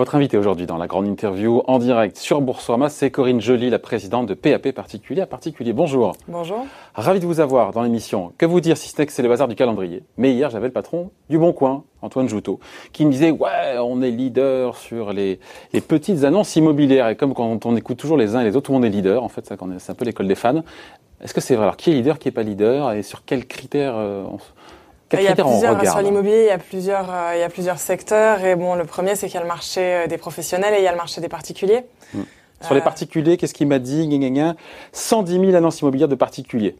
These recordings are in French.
Votre invité aujourd'hui dans la grande interview en direct sur Boursorama, c'est Corinne Joly, la présidente de PAP Particulier à Particulier. Bonjour. Bonjour. Ravi de vous avoir dans l'émission. Que vous dire si ce n'est que c'est le bazar du calendrier? Mais hier, j'avais le patron du Bon Coin, Antoine Joutot, qui me disait Ouais, on est leader sur les, les petites annonces immobilières. Et comme quand on écoute toujours les uns et les autres, tout le monde est leader. En fait, c'est un peu l'école des fans. Est-ce que c'est vrai? Alors, qui est leader, qui n'est pas leader? Et sur quels critères euh, on, il y a plusieurs, sur l'immobilier, il y a plusieurs, euh, il y a plusieurs secteurs. Et bon, le premier, c'est qu'il y a le marché euh, des professionnels et il y a le marché des particuliers. Hmm. Sur les particuliers, qu'est-ce qu'il m'a dit 110 000 annonces immobilières de particuliers.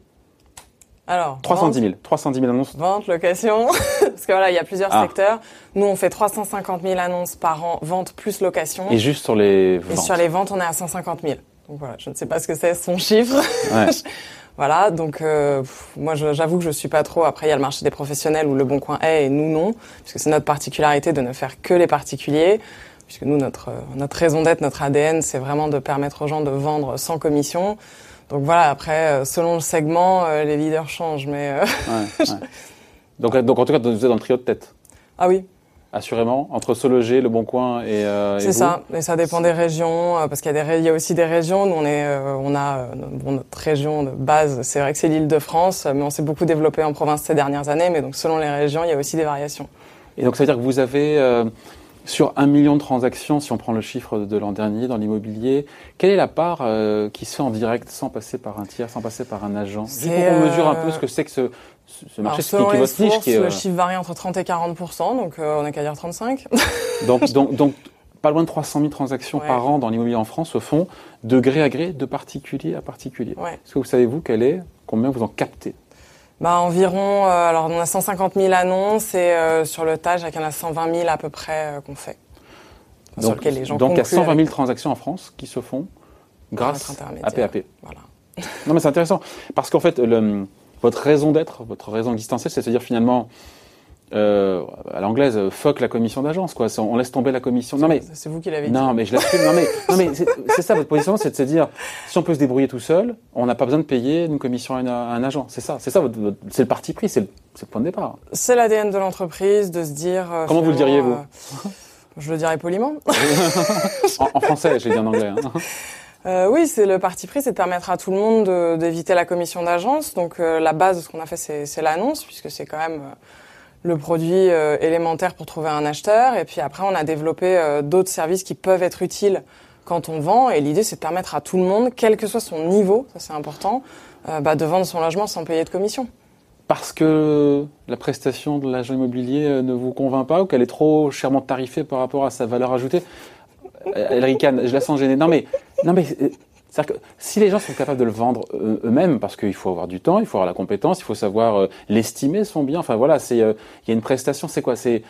Alors, 310 000. 310 000 annonces. Vente, location. Parce que voilà, il y a plusieurs ah. secteurs. Nous, on fait 350 000 annonces par an, vente plus location. Et juste sur les ventes. Et sur les ventes, on est à 150 000. Donc voilà, je ne sais pas ce que c'est son chiffre. Ouais. Voilà, donc euh, moi j'avoue que je suis pas trop. Après il y a le marché des professionnels où le Bon Coin est et nous non, puisque c'est notre particularité de ne faire que les particuliers, puisque nous notre notre raison d'être, notre ADN, c'est vraiment de permettre aux gens de vendre sans commission. Donc voilà, après euh, selon le segment, euh, les leaders changent, mais. Ouais, ouais. Donc donc en tout cas vous êtes dans le trio de tête. Ah oui, assurément, entre se loger, le Bon Coin et, euh, C'est ça, et ça dépend des régions, euh, parce qu'il y, a des, y a aussi des régions, nous on, est, euh, on a bon, notre région de base, c'est vrai que c'est l'île de France, mais on s'est beaucoup développé en province ces dernières années, mais donc selon les régions, il y a aussi des variations. Et donc ça veut dire que vous avez, sur un million de transactions, si on prend le chiffre de l'an dernier dans l'immobilier, quelle est la part qui se fait en direct sans passer par un tiers, sans passer par un agent? Juste pour qu'on mesure un peu ce que c'est que ce, ce marché qui, est votre niche. Qui est, Le chiffre varie entre 30 et 40 donc euh, on n'a qu'à dire 35. donc, donc, donc, pas loin de 300 000 transactions par an dans l'immobilier en France se font de gré à gré, de particulier à particulier. Est-ce que vous savez, vous, quel est, combien vous en captez? Bah, environ, euh, alors on a 150 000 annonces et euh, sur le TAG, il y en a 120 000 à peu près qu'on fait. donc, sur lesquels les gens donc il y a 120 000 transactions en France qui se font grâce à PAP. Voilà. non mais c'est intéressant parce qu'en fait, le, votre raison d'être, votre raison existentielle, c'est de se dire finalement, euh, à l'anglaise, fuck la commission d'agence, quoi. On laisse tomber la commission. Non mais c'est vous qui l'avez dit. Non mais je l'assume. non mais, non mais c'est ça votre position, c'est de se dire, si on peut se débrouiller tout seul, on n'a pas besoin de payer une commission à, un agent. C'est ça, c'est ça, c'est le parti pris, c'est le, le, point de départ. C'est l'ADN de l'entreprise de se dire. Euh, Comment vous le diriez vous euh, Je le dirais poliment. en, français, je l'ai dit en anglais. Hein. Euh, oui, c'est le parti pris, c'est de permettre à tout le monde d'éviter la commission d'agence. Donc euh, la base de ce qu'on a fait, c'est l'annonce, puisque c'est quand même euh, le produit élémentaire pour trouver un acheteur. Et puis après, on a développé d'autres services qui peuvent être utiles quand on vend. Et l'idée, c'est de permettre à tout le monde, quel que soit son niveau, ça c'est important, bah, de vendre son logement sans payer de commission. Parce que la prestation de l'agent immobilier ne vous convainc pas ou qu'elle est trop chèrement tarifée par rapport à sa valeur ajoutée? Elle ricane, je la sens gênée. Non mais, non mais, euh, c'est-à-dire que si les gens sont capables de le vendre eux-mêmes, parce qu'il faut avoir du temps, il faut avoir la compétence, il faut savoir euh, l'estimer son bien. Enfin voilà, c'est, euh, il y a une prestation. C'est quoi? C'est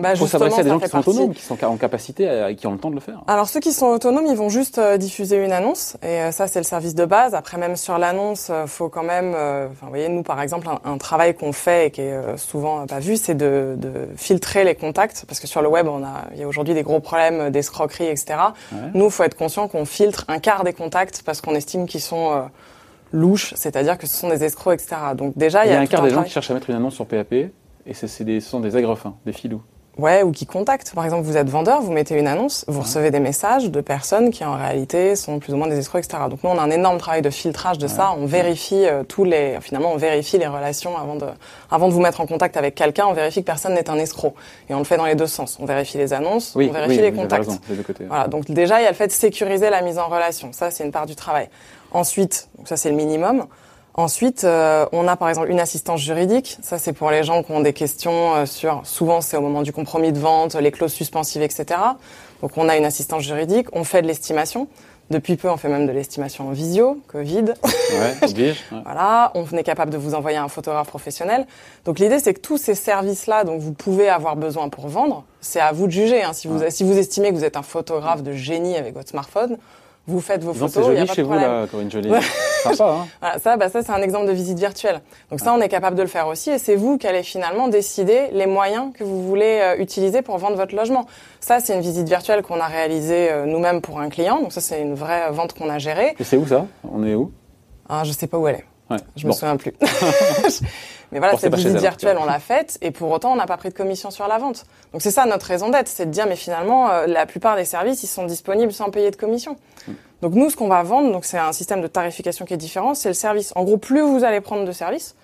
bah, faut s'adresser à des gens qui sont autonomes, qui sont en capacité, et qui ont le temps de le faire. Alors ceux qui sont autonomes, ils vont juste euh, diffuser une annonce, et euh, ça c'est le service de base. Après même sur l'annonce, euh, faut quand même, enfin vous voyez nous par exemple un, travail qu'on fait et qui est souvent pas vu, c'est de, de, filtrer les contacts, parce que sur le web on a, il y a aujourd'hui des gros problèmes d'escroquerie, etc. Ouais. Nous, faut être conscient qu'on filtre un quart des contacts parce qu'on estime qu'ils sont louches, c'est-à-dire que ce sont des escrocs, etc. Donc déjà il y, a, un quart des gens qui cherchent à mettre une annonce sur PAP, et c'est des, ce sont des agrafins, des filous. Ouais, ou qui contactent. Par exemple, vous êtes vendeur, vous mettez une annonce, vous recevez des messages de personnes qui en réalité sont plus ou moins des escrocs, etc. Donc nous, on a un énorme travail de filtrage de ça. On vérifie euh, tous les, finalement, on vérifie les relations avant de, avant de vous mettre en contact avec quelqu'un. On vérifie que personne n'est un escroc. Et on le fait dans les deux sens. On vérifie les annonces, on vérifie les contacts. Voilà. Donc déjà, il y a le fait de sécuriser la mise en relation. Ça, c'est une part du travail. Ensuite, donc ça c'est le minimum. Ensuite, euh, on a par exemple une assistance juridique. Ça, c'est pour les gens qui ont des questions euh, sur. Souvent, c'est au moment du compromis de vente, les clauses suspensives, etc. Donc, on a une assistance juridique. On fait de l'estimation. Depuis peu, on fait même de l'estimation en visio, Covid. Ouais, oblige, voilà, on est capable de vous envoyer un photographe professionnel. Donc l'idée, c'est que tous ces services-là dont vous pouvez avoir besoin pour vendre, c'est à vous de juger. Hein. Si, vous, si vous estimez que vous êtes un photographe de génie avec votre smartphone, vous faites vos photos. C'est joli chez vous là, Corinne Jolie. Sympa, hein voilà, ça, bah, ça c'est un exemple de visite virtuelle. Donc ça, on est capable de le faire aussi, et c'est vous qui allez finalement décider les moyens que vous voulez euh, utiliser pour vendre votre logement. Ça, c'est une visite virtuelle qu'on a réalisée euh, nous-mêmes pour un client. Donc ça, c'est une vraie vente qu'on a gérée. Et c'est où ça? On est où? Ah, Je sais pas où elle est. Ouais. Je me souviens plus. Mais voilà, cette visite virtuelle, on l'a faite et pour autant, on n'a pas pris de commission sur la vente. Donc c'est ça notre raison d'être, c'est de dire, mais finalement, euh, la plupart des services, ils sont disponibles sans payer de commission. Mm. Donc nous, ce qu'on va vendre, donc c'est un système de tarification qui est différent, c'est le service. En gros, plus vous allez prendre de services,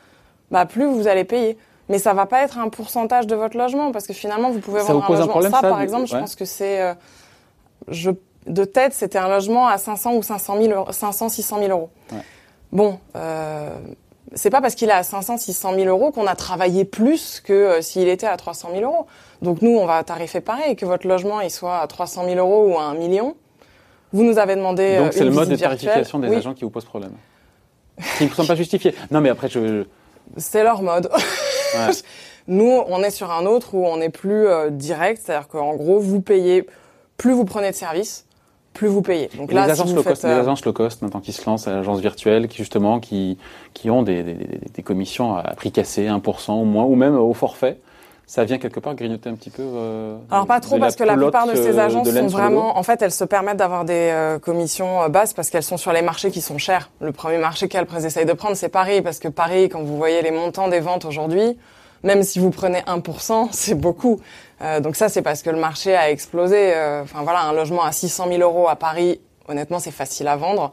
bah plus vous allez payer. Mais ça va pas être un pourcentage de votre logement parce que finalement, vous pouvez Ça vendre vous pose un logement. problème, ça, ça, par exemple, je pense que c'est, euh, je, de tête, c'était un logement à 500 ou 500 000 euros, 500, 600 000 euros. Ouais. Bon, euh, c'est pas parce qu'il est à 500, 600 000 euros qu'on a travaillé plus que euh, s'il était à 300 000 euros. Donc nous, on va tarifer pareil, que votre logement il soit à 300 000 euros ou à 1 million. Vous nous avez demandé Donc euh, c'est une le mode de virtuelle. tarification des Oui, agents qui vous pose problème. Qui ne sont pas justifiés. Non, mais après, je. C'est leur mode. Ouais. Nous, on est sur un autre où on est plus euh, direct, c'est-à-dire qu'en gros, vous payez, plus vous prenez de services, plus vous payez. Donc là, les si agences vous low cost, les euh, agences low cost maintenant qui se lancent, agences virtuelles, qui justement qui qui ont des, des, des- commissions à prix cassé, 1% ou moins, ou même au forfait, ça vient quelque part grignoter un petit peu. euh, Alors pas trop la parce que la plupart de ces euh, agences de sont vraiment, en fait, elles se permettent d'avoir des euh, commissions euh, basses parce qu'elles sont sur les marchés qui sont chers. Le premier marché qu'elles essayent de prendre, c'est Paris parce que Paris, quand vous voyez les montants des ventes aujourd'hui, même si vous prenez 1%, c'est beaucoup. Euh, donc ça, c'est parce que le marché a explosé. Euh, Enfin voilà, un logement à 600 000 euros à Paris, honnêtement, c'est facile à vendre.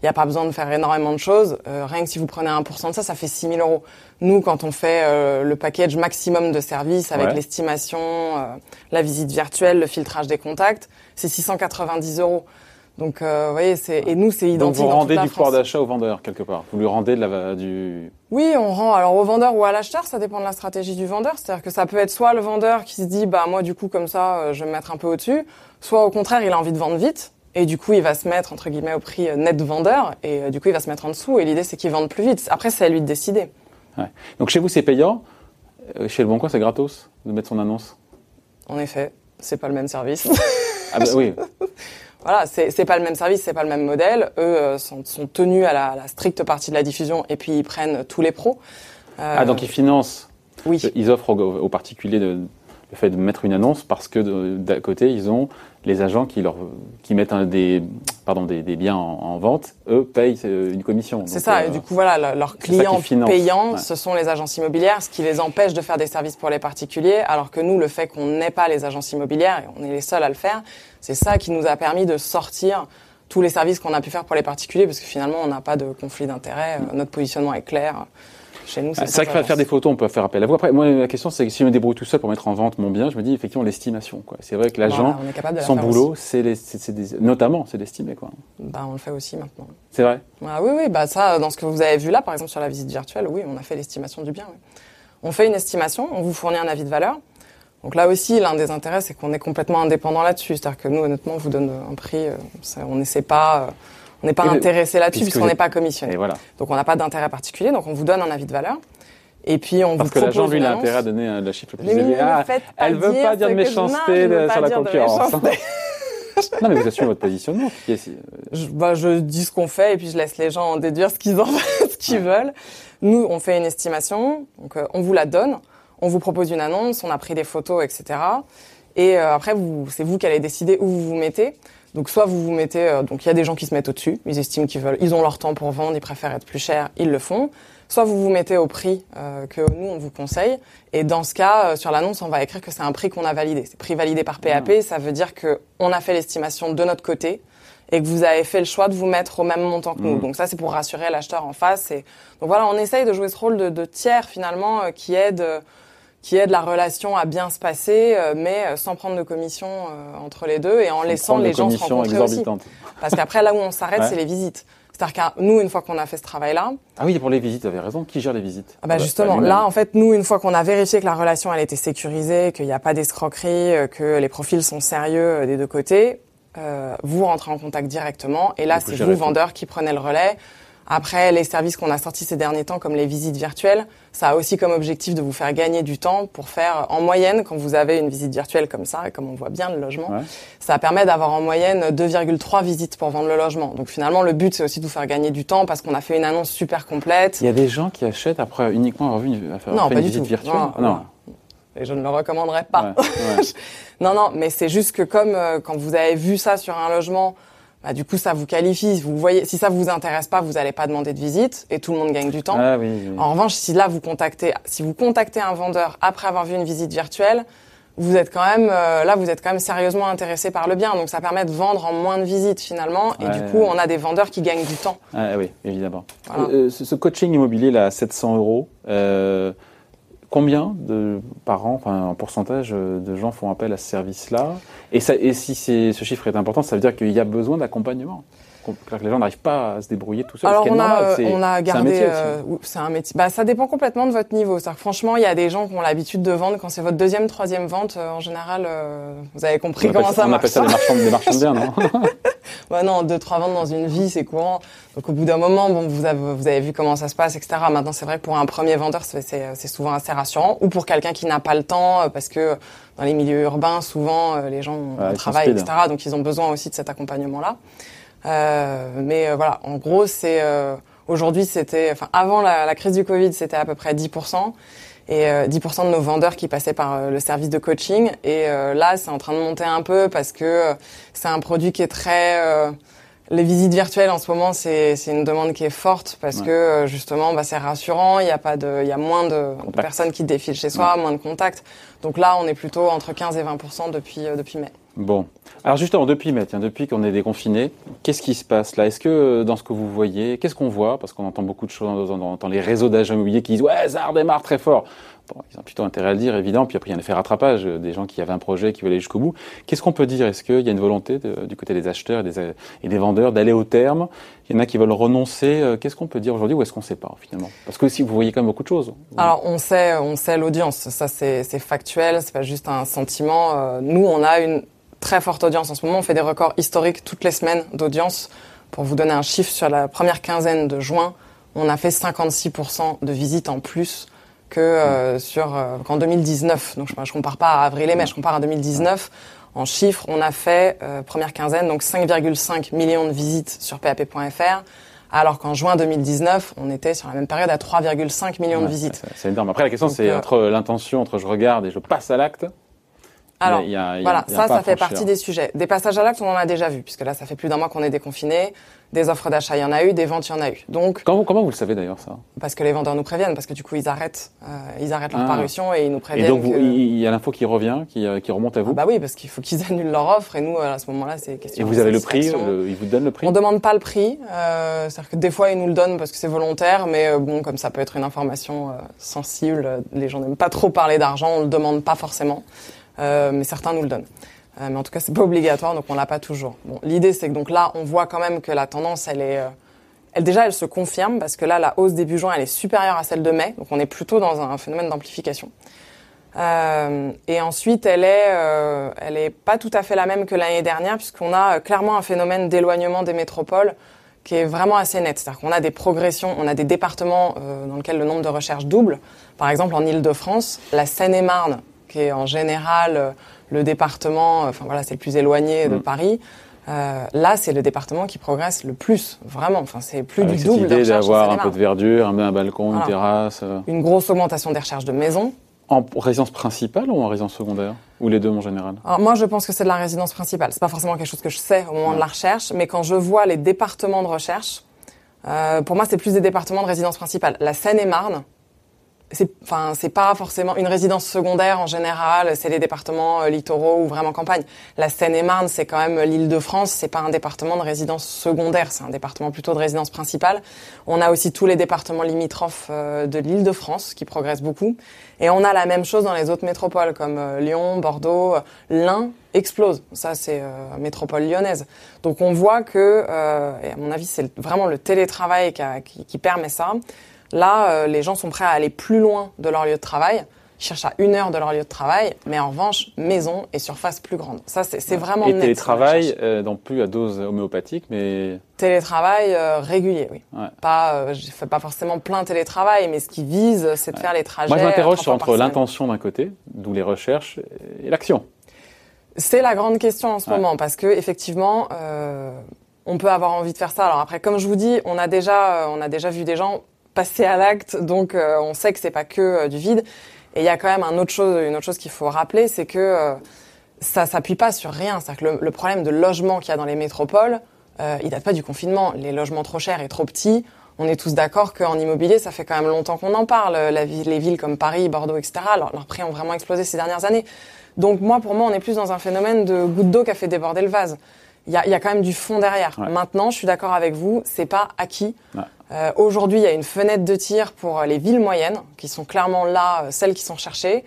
Il n'y a pas besoin de faire énormément de choses. Euh, rien que si vous prenez 1% de ça, ça fait 6 000 euros. Nous, quand on fait euh, le package maximum de services avec Ouais. l'estimation, euh, la visite virtuelle, le filtrage des contacts, c'est 690 euros. Donc, euh, vous voyez, c'est et nous, c'est Donc identique vous dans toute rendez du pouvoir d'achat au vendeur quelque part. Vous lui rendez de la, du. Oui, on rend alors au vendeur ou à l'acheteur, ça dépend de la stratégie du vendeur. C'est-à-dire que ça peut être soit le vendeur qui se dit, bah moi du coup comme ça, euh, je vais me mettre un peu au-dessus, soit au contraire, il a envie de vendre vite et du coup il va se mettre entre guillemets au prix euh, net vendeur et euh, du coup il va se mettre en dessous. Et l'idée c'est qu'il vende plus vite. Après c'est à lui de décider. Donc chez vous c'est payant, euh, chez le Bon Coin c'est gratos de mettre son annonce? En effet, c'est pas le même service. Ah bah oui. Voilà, c'est pas le même service, c'est pas le même modèle. Eux euh, sont, sont tenus à la, à la stricte partie de la diffusion et puis ils prennent tous les pros. Euh, Ah donc ils financent, oui. ils offrent aux, aux particuliers de- le fait de mettre une annonce parce que d'un côté ils ont les agents qui leur qui mettent un, des pardon des, des biens en, en vente, eux payent euh, une commission. C'est ça, euh, et du coup, voilà, le- leurs clients payants, ouais. ce sont les agences immobilières, ce qui les empêche de faire des services pour les particuliers, alors que nous, le fait qu'on n'ait pas les agences immobilières, et on est les seuls à le faire, c'est ça qui nous a permis de sortir tous les services qu'on a pu faire pour les particuliers, parce que finalement, on n'a pas de conflit d'intérêt, euh, notre positionnement est clair. Chez nous, Ah, c'est vrai que faire des photos, on peut faire appel à vous. Après, moi, la question, c'est que si je me débrouille tout seul pour mettre en vente mon bien, je me dis effectivement l'estimation. quoi. C'est vrai que l'agent, Voilà, la son boulot, c'est les- c'est- c'est des- notamment, c'est d'estimer. quoi. Bah, on le fait aussi maintenant. C'est vrai Ah oui, oui, bah ça, dans ce que vous avez vu là, par exemple sur la visite virtuelle, oui, on a fait l'estimation du bien. oui. On fait une estimation, on vous fournit un avis de valeur. Donc là aussi, l'un des intérêts, c'est qu'on est complètement indépendant là-dessus. C'est-à-dire que nous, honnêtement, on vous donne un prix, euh, ça- on n'essaie pas, euh, on n'est pas Et intéressé là-dessus puisqu'on n'est pas commissionné. Voilà. Donc on n'a pas d'intérêt particulier, donc on vous donne un avis de valeur. Et puis on Parce vous que l'agent, lui, il a intérêt à donner euh, la chiffre le plus Mais élevé. ne Ah, elle veut pas dire de non, méchanceté sur la concurrence. non, mais vous assumez votre positionnement. qui est- je, bah, je dis ce qu'on fait et puis je laisse les gens en déduire ce qu'ils en ce qu'ils veulent. Nous, on fait une estimation, donc euh, on vous la donne, on vous propose une annonce, on a pris des photos, etc. Et euh, après, vous, c'est vous qui allez décider où vous vous mettez. Donc soit vous vous mettez, euh, donc il y a des gens qui se mettent au-dessus, ils estiment qu'ils veulent, ils ont leur temps pour vendre, ils préfèrent être plus cher, ils le font. Soit vous vous mettez au prix euh, que nous on vous conseille. Et dans ce cas, euh, sur l'annonce, on va écrire que c'est un prix qu'on a validé. C'est prix validé par PAP, ça veut dire que on a fait l'estimation de notre côté et que vous avez fait le choix de vous mettre au même montant que nous. Mhm. Donc ça, c'est pour rassurer l'acheteur en face. Et donc voilà, on essaye de jouer ce rôle de, de tiers finalement euh, qui aide, euh, qui aide la relation à bien se passer, euh, mais euh, sans prendre de commission euh, entre les deux et en laissant les gens se rencontrer aussi. Parce qu'après, là où on s'arrête, Ouais. c'est les visites. C'est-à-dire que nous, une fois qu'on a fait ce travail-là, Ah oui, pour les visites, vous avez raison. Qui gère les visites? Ah bah Bah, justement, là, en fait, nous, une fois qu'on a vérifié que la relation, elle était sécurisée, qu'il n'y a pas d'escroquerie, que les profils sont sérieux des deux côtés, euh, vous rentrez en contact directement. Et là, c'est vous, vendeur, qui prenez le relais. Après, les services qu'on a sortis ces derniers temps, comme les visites virtuelles, ça a aussi comme objectif de vous faire gagner du temps pour faire, en moyenne, quand vous avez une visite virtuelle comme ça, et comme on voit bien le logement, Ouais. ça permet d'avoir en moyenne 2,3 visites pour vendre le logement. Donc finalement, le but, c'est aussi de vous faire gagner du temps parce qu'on a fait une annonce super complète. Il y a des gens qui achètent après uniquement avoir vu une, avoir Non, pas une du visite tout. virtuelle. Non, non. Et je ne le recommanderais pas. Ouais, ouais. Non, non, mais c'est juste que comme euh, quand vous avez vu ça sur un logement, bah, du coup, ça vous qualifie. Vous voyez, si ça vous intéresse pas, vous n'allez pas demander de visite et tout le monde gagne du temps. Ah, oui, oui. En revanche, si là vous contactez, si vous contactez un vendeur après avoir vu une visite virtuelle, vous êtes quand même euh, là, vous êtes quand même sérieusement intéressé par le bien. Donc ça permet de vendre en moins de visites finalement. Et du Ouais. coup, on a des vendeurs qui gagnent du temps. Ah oui, évidemment. Voilà. Euh, ce, ce coaching immobilier là, à 700 euros, euh, combien de par an, enfin en pourcentage euh, de gens font appel à ce service-là? Et, et si ce chiffre est important, ça veut dire qu'il y a besoin d'accompagnement. Que les gens n'arrivent pas à se débrouiller tout seuls. Alors ce on a, normal, c'est- on a c'est un gardé, métier aussi. euh, c'est un métier. Bah ça dépend complètement de votre niveau. Que franchement, il y a des gens qui ont l'habitude de vendre quand c'est votre deuxième, troisième vente. euh, en général, euh, vous avez compris on comment ça on marche. appelle ça des marchands, des marchands de biens, non Ouais, non, deux, trois ventes dans une vie, c'est courant. Donc au bout d'un moment, bon, vous avez, vous avez vu comment ça se passe, etc. Maintenant, c'est vrai que pour un premier vendeur, c'est, souvent assez rassurant. Ou pour quelqu'un qui n'a pas le temps, parce que dans les milieux urbains, souvent, les gens ont Ouais, un ils sont travail, speed. etc. Donc ils ont besoin aussi de cet accompagnement-là. Euh, mais euh, voilà, en gros, c'est euh, aujourd'hui, c'était, enfin, avant la, la crise du Covid, c'était à peu près 10%. Et euh, 10% de nos vendeurs qui passaient par le service de coaching. Et euh, là, c'est en train de monter un peu parce que euh, c'est un produit qui est très... euh, les visites virtuelles en ce moment, c'est c'est une demande qui est forte parce Ouais. que justement, bah, c'est rassurant. Il y a pas de, il y a moins de, personnes qui défilent chez soi, moins de contacts. Donc là, on est plutôt entre 15 et 20% depuis euh, depuis mai. Bon. Alors justement, depuis depuis qu'on est déconfiné, qu'est-ce qui se passe là? Est-ce que euh, dans ce que vous voyez, qu'est-ce qu'on voit? Parce qu'on entend beaucoup de choses, on entend les réseaux d'agents immobiliers qui disent ouais, ça redémarre très fort. Bon, ils ont plutôt intérêt à le dire, évidemment. Puis après, il y a un effet rattrapage euh, des gens qui avaient un projet, qui veulent aller jusqu'au bout. Qu'est-ce qu'on peut dire? Est-ce qu'il y a une volonté du côté des acheteurs et des, et des vendeurs d'aller au terme? Il y en a qui veulent renoncer. Euh, Qu'est-ce qu'on peut dire aujourd'hui ou est-ce qu'on ne sait pas finalement? Parce que si vous voyez quand même beaucoup de choses. Alors on sait, on sait l'audience. Ça c'est factuel, c'est pas juste un sentiment. Nous, on a une très forte audience en ce moment. On fait des records historiques toutes les semaines d'audience. Pour vous donner un chiffre, sur la première quinzaine de juin, on a fait 56% de visites en plus que euh, sur euh, qu'en 2019. Donc je, je compare pas à avril et mai, je compare à 2019. En chiffres, on a fait euh, première quinzaine donc 5,5 millions de visites sur PAP.fr, alors qu'en juin 2019, on était sur la même période à 3,5 millions de visites. c'est- énorme. Après, la question, c'est euh, entre l'intention, entre je regarde et je passe à l'acte. Alors, il y a- il y a- voilà, il y a un ça, ça fait franchir. partie des sujets. Des passages à l'acte, on en a déjà vu, puisque là, ça fait plus d'un mois qu'on est déconfiné. Des offres d'achat, il y en a eu, des ventes, il y en a eu. Donc, Comment, comment vous le savez d'ailleurs ça? parce que les vendeurs nous préviennent, parce que du coup, ils arrêtent, euh, ils arrêtent leur Ah. parution et ils nous Et préviennent. donc, vous- que- il y a l'info qui revient, qui, euh, qui remonte à vous? Ah bah oui, parce qu'il faut qu'ils annulent leur offre et nous, euh, à ce moment-là, c'est question et de vous avez le prix, le- ils vous donnent le prix? On demande pas le prix, euh, c'est-à-dire que des fois ils nous le donnent parce que c'est volontaire, mais euh, bon, comme ça peut être une information euh, sensible, les gens n'aiment pas trop parler d'argent, on le demande pas forcément, mais certains nous le donnent. Euh, mais en tout cas, c'est pas obligatoire, donc on l'a pas toujours. Bon, l'idée c'est que donc là, on voit quand même que la tendance, elle est, euh, elle déjà, elle se confirme parce que là, la hausse début juin, elle est supérieure à celle de mai, donc on est plutôt dans un phénomène d'amplification. Euh, et ensuite, elle est, euh, elle est pas tout à fait la même que l'année dernière, puisqu'on a euh, clairement un phénomène d'éloignement des métropoles qui est vraiment assez net. C'est-à-dire qu'on a des progressions, on a des départements euh, dans lesquels le nombre de recherches double. Par exemple, en Île-de-France, la Seine-et-Marne, qui est en général euh, le département, euh, enfin voilà, c'est le plus éloigné de Mm. Paris. Euh, là, c'est le département qui progresse le plus, vraiment. Enfin, c'est plus Avec du cette double de idée recherches en d'avoir un peu de verdure, un, un balcon, Voilà. une terrasse. euh, Une grosse augmentation des recherches de maisons. En résidence principale ou en résidence secondaire? Ou les deux en général? Alors moi, je pense que c'est de la résidence principale. C'est pas forcément quelque chose que je sais au moment de la recherche, mais quand je vois les départements de recherche, euh, pour moi, c'est plus des départements de résidence principale. La Seine-et-Marne, c'est, enfin, c'est pas forcément une résidence secondaire en général. C'est les départements euh, littoraux ou vraiment campagne. La Seine-et-Marne, c'est quand même l'Île-de-France. C'est pas un département de résidence secondaire. C'est un département plutôt de résidence principale. On a aussi tous les départements limitrophes euh, de l'Île-de-France qui progressent beaucoup. Et on a la même chose dans les autres métropoles comme euh, Lyon, Bordeaux, euh, l'Ain explose. Ça, c'est euh, métropole lyonnaise. Donc on voit que, euh, et à mon avis, c'est vraiment le télétravail qui, qui- qui permet ça. Là, euh, les gens sont prêts à aller plus loin de leur lieu de travail. Ils cherchent à une heure de leur lieu de travail, mais en revanche, maison et surface plus grande. Ça, c'est vraiment Et net, télétravail, euh, non plus à dose homéopathique, mais Télétravail euh, régulier, oui. Ouais. Pas, euh, je fais pas forcément plein télétravail, mais ce qui vise, c'est de faire les trajets. moi je m'interroge sur entre l'intention d'un côté, d'où les recherches, et l'action. C'est la grande question en ce moment parce que effectivement, on peut avoir envie de faire ça. Alors après, comme je vous dis, on a déjà, on a déjà vu des gens passer à l'acte, donc euh, on sait que c'est pas que euh, du vide. Et il y a quand même un autre chose, une autre chose qu'il faut rappeler, c'est que euh, ça s'appuie pas sur rien. C'est-à-dire que le, le problème de logement qu'il y a dans les métropoles, il date pas du confinement. Les logements trop chers et trop petits, on est tous d'accord qu'en immobilier, ça fait quand même longtemps qu'on en parle. La ville, les villes comme Paris, Bordeaux, etc., leurs, prix ont vraiment explosé ces dernières années. Donc moi, pour moi, on est plus dans un phénomène de goutte d'eau qui a fait déborder le vase. Il y a, y a, quand même du fond derrière. Ouais. Maintenant, je suis d'accord avec vous, c'est pas acquis. Ouais. Euh, Aujourd'hui, il y a une fenêtre de tir pour les villes moyennes, qui sont clairement là, euh, celles qui sont recherchées.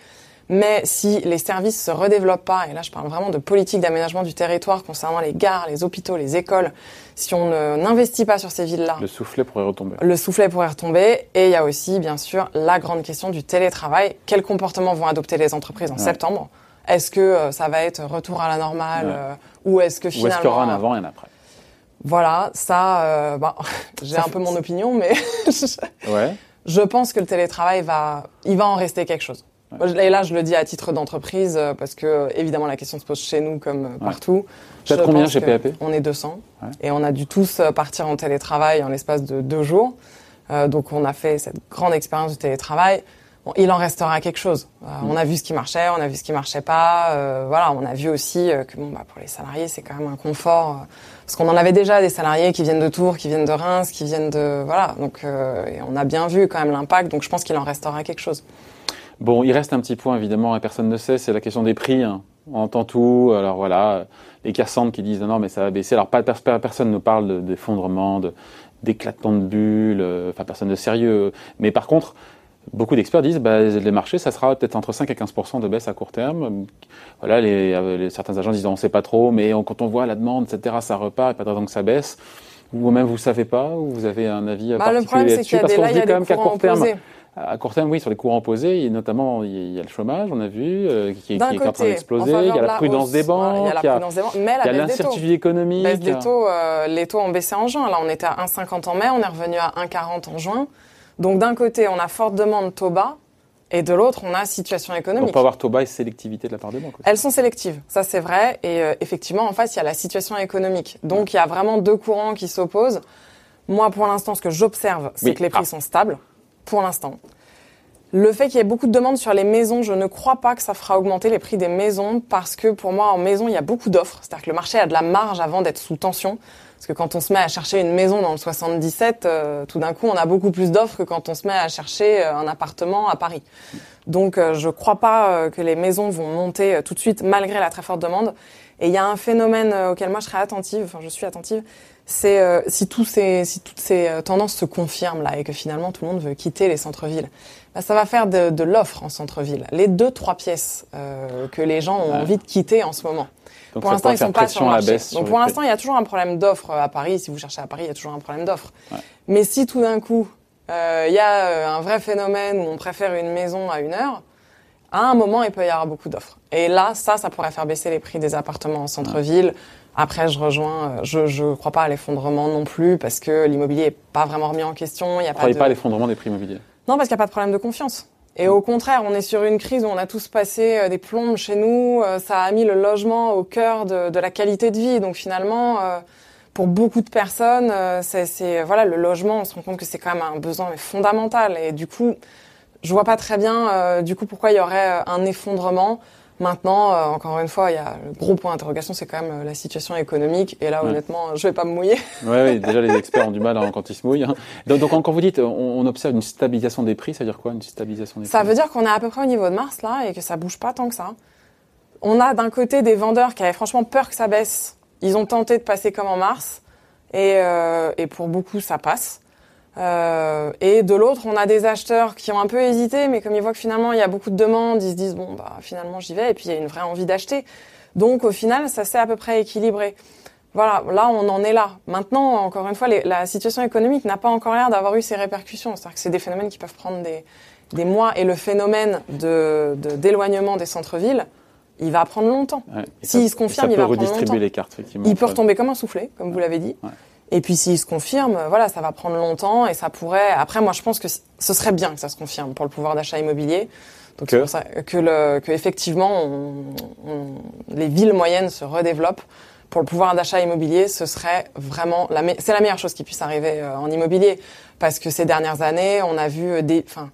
Mais si les services se redéveloppent pas, et là je parle vraiment de politique d'aménagement du territoire concernant les gares, les hôpitaux, les écoles, si on n'investit pas sur ces villes-là, Le soufflet pourrait retomber. le soufflet pourrait retomber. Et il y a aussi, bien sûr, la grande question du télétravail. Quels comportements vont adopter les entreprises en Ouais. septembre? Est-ce que euh, ça va être retour à la normale Ouais. euh, ou est-ce que Ou finalement est-ce qu'il y aura un avant et un après? Voilà, ça, euh, bah, j'ai un peu mon opinion, mais Ouais. je pense que le télétravail va, il va en rester quelque chose. Et là, je le dis à titre d'entreprise euh, parce que évidemment la question se pose chez nous comme euh, partout. Je combien chez PAP On est 200 Ouais. et on a dû tous partir en télétravail en l'espace de deux jours. Euh, donc on a fait cette grande expérience du télétravail. Bon, il en restera quelque chose. Euh, Mm. On a vu ce qui marchait, on a vu ce qui marchait pas. Euh, voilà, on a vu aussi euh, que bon, bah, pour les salariés, c'est quand même un confort. parce qu'on en avait déjà des salariés qui viennent de Tours, qui viennent de Reims, qui viennent de voilà. Donc et on a bien vu quand même l'impact. Donc je pense qu'il en restera quelque chose. Bon, il reste un petit point évidemment et personne ne sait, c'est la question des prix. hein. On entend tout. Alors voilà, les Cassandres qui disent non, non mais ça va baisser. Alors pas, per- personne ne parle de- d'effondrement, de- d'éclatement de bulles. euh, Enfin personne de sérieux. Mais par contre, beaucoup d'experts disent bah, les marchés, ça sera peut-être entre 5 et 15 de baisse à court terme. Voilà, les, les- certains agents disent on ne sait pas trop, mais on- quand on voit la demande, etc., ça repart, et pas de raison que ça baisse. Ou même vous savez pas, ou vous avez un avis Bah, le particulier problème, c'est là-dessus, parce qu'on se dit quand même qu'à court terme, opposés. à court terme, oui, sur les courants opposés, et notamment il y a le chômage, on a vu, euh, qui, qui est en train d'exploser. Il y a la prudence hausse, des banques, il y a la prudence des banques, mais il y a la l'incertitude économique. Baisse des taux, euh, les taux ont baissé en juin. Là, on était à 1,50 en mai, on est revenu à 1,40 en juin. Donc d'un côté, on a forte demande taux bas, et de l'autre, on a situation On économique. peut avoir taux bas et sélectivité de la part des banques. aussi. Elles sont sélectives, ça c'est vrai. Et euh, effectivement, en face, il y a la situation économique. Donc il y a vraiment deux courants qui s'opposent. Moi, pour l'instant, ce que j'observe, c'est Oui. que les prix Ah. sont stables, pour l'instant. Le fait qu'il y ait beaucoup de demandes sur les maisons, je ne crois pas que ça fera augmenter les prix des maisons parce que pour moi, en maison, il y a beaucoup d'offres. C'est-à-dire que le marché a de la marge avant d'être sous tension. Parce que quand on se met à chercher une maison dans le 77, euh, tout d'un coup, on a beaucoup plus d'offres que quand on se met à chercher euh, un appartement à Paris. Donc, euh, je crois pas euh, que les maisons vont monter euh, tout de suite malgré la très forte demande. Et il y a un phénomène auquel moi je serais attentive, enfin je suis attentive, c'est euh, si, tous ces, si toutes ces euh, tendances se confirment là et que finalement tout le monde veut quitter les centres-villes, bah, ça va faire de, de l'offre en centre-ville. Les deux, trois pièces euh, que les gens ont Ouais. envie de quitter en ce moment. Donc pour l'instant, ils sont pas sur le marché. Donc pour l'instant, il y a toujours un problème d'offre à Paris. Si vous cherchez à Paris, il y a toujours un problème d'offre. Ouais. Mais si tout d'un coup, euh, il y a euh, un vrai phénomène où on préfère une maison à une heure, à un moment, il peut y avoir beaucoup d'offres. Et là, ça, ça pourrait faire baisser les prix des appartements en centre-ville. Après, je rejoins, euh, je je crois pas à l'effondrement non plus parce que l'immobilier est pas vraiment remis en question. Il y a Vous ne croyez de... pas à l'effondrement des prix immobiliers? Non, parce qu'il n'y a pas de problème de confiance. Et au contraire, on est sur une crise où on a tous passé euh, des plombes chez nous. euh, Ça a mis le logement au cœur de, de la qualité de vie. Donc finalement, pour beaucoup de personnes, c'est, voilà, le logement. On se rend compte que c'est quand même un besoin mais fondamental. Et du coup, je vois pas très bien du coup pourquoi il y aurait un effondrement. Maintenant, euh, encore une fois, il y a le gros point d'interrogation, c'est quand même euh, la situation économique. Et là, Ouais. honnêtement, je vais pas me mouiller. Oui, déjà les experts ont du mal hein, quand ils se mouillent. hein. Donc, donc, quand vous dites on, on observe une stabilisation des prix, ça veut dire quoi une stabilisation des Ça prix veut dire qu'on est à peu près au niveau de mars là et que ça bouge pas tant que ça. On a d'un côté des vendeurs qui avaient franchement peur que ça baisse. Ils ont tenté de passer comme en mars et, euh, et pour beaucoup ça passe. Euh, et de l'autre, on a des acheteurs qui ont un peu hésité, mais comme ils voient que finalement il y a beaucoup de demandes, ils se disent bon bah finalement j'y vais et puis il y a une vraie envie d'acheter. Donc au final, ça s'est à peu près équilibré. Voilà, là on en est là. Maintenant, encore une fois, les- la situation économique n'a pas encore l'air d'avoir eu ses répercussions. C'est-à-dire que c'est des phénomènes qui peuvent prendre des, des mois et le phénomène de de- d'éloignement des centres-villes, il va prendre longtemps. Ouais. S'il ça- se confirme, il va prendre redistribuer longtemps. les cartes, effectivement. Il peut retomber comme un soufflet, comme vous l'avez dit. Ouais. Et puis s'il se confirme, voilà, ça va prendre longtemps et ça pourrait. Après, moi, je pense que ce serait bien que ça se confirme pour le pouvoir d'achat immobilier. Donc Que c'est pour ça que, le, que effectivement, on- on- les villes moyennes se redéveloppent. Pour le pouvoir d'achat immobilier, ce serait vraiment la, c'est la meilleure chose qui puisse arriver euh, en immobilier, parce que ces dernières années, on a vu des, enfin,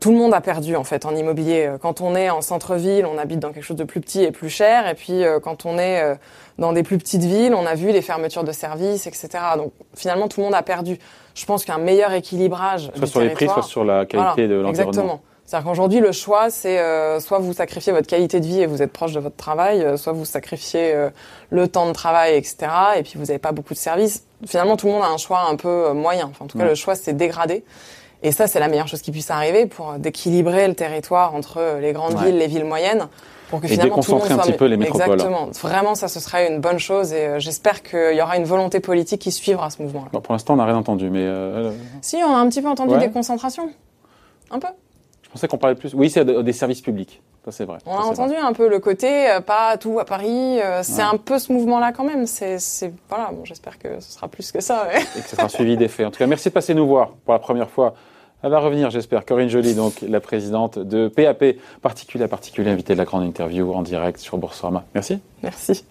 tout le monde a perdu en fait en immobilier. Quand on est en centre-ville, on habite dans quelque chose de plus petit et plus cher, et puis quand on est dans des plus petites villes, on a vu les fermetures de services, etc. Donc finalement, tout le monde a perdu. Je pense qu'un meilleur équilibrage soit sur les prix, soit sur la qualité de l'environnement. Exactement. C'est-à-dire qu'aujourd'hui, le choix, c'est euh, soit vous sacrifiez votre qualité de vie et vous êtes proche de votre travail, euh, soit vous sacrifiez euh, le temps de travail, etc. Et puis vous n'avez pas beaucoup de services. Finalement, tout le monde a un choix un peu moyen. Enfin, en tout cas, le choix, c'est dégradé. Et ça, c'est la meilleure chose qui puisse arriver pour d'équilibrer le territoire entre les grandes villes, les villes moyennes. Pour que et finalement, déconcentrer un petit peu les métropoles. Exactement. Vraiment, ça, ce serait une bonne chose et j'espère qu'il y aura une volonté politique qui suivra ce mouvement-là. Bon, pour l'instant, on n'a rien entendu, mais... Si, on a un petit peu entendu des concentrations. Un peu. Je pensais qu'on parlait plus. Oui, c'est des services publics. Ça, c'est vrai. On a entendu un peu le côté, euh, pas tout à Paris. Euh, c'est un peu ce mouvement-là quand même. C'est, voilà. Bon, j'espère que ce sera plus que ça. Et que ça sera suivi des faits. En tout cas, merci de passer nous voir pour la première fois. Elle va revenir, j'espère. Corinne Joly, donc la présidente de PAP, particulier à particulier, invitée de la grande interview en direct sur Boursorama. Merci. Merci.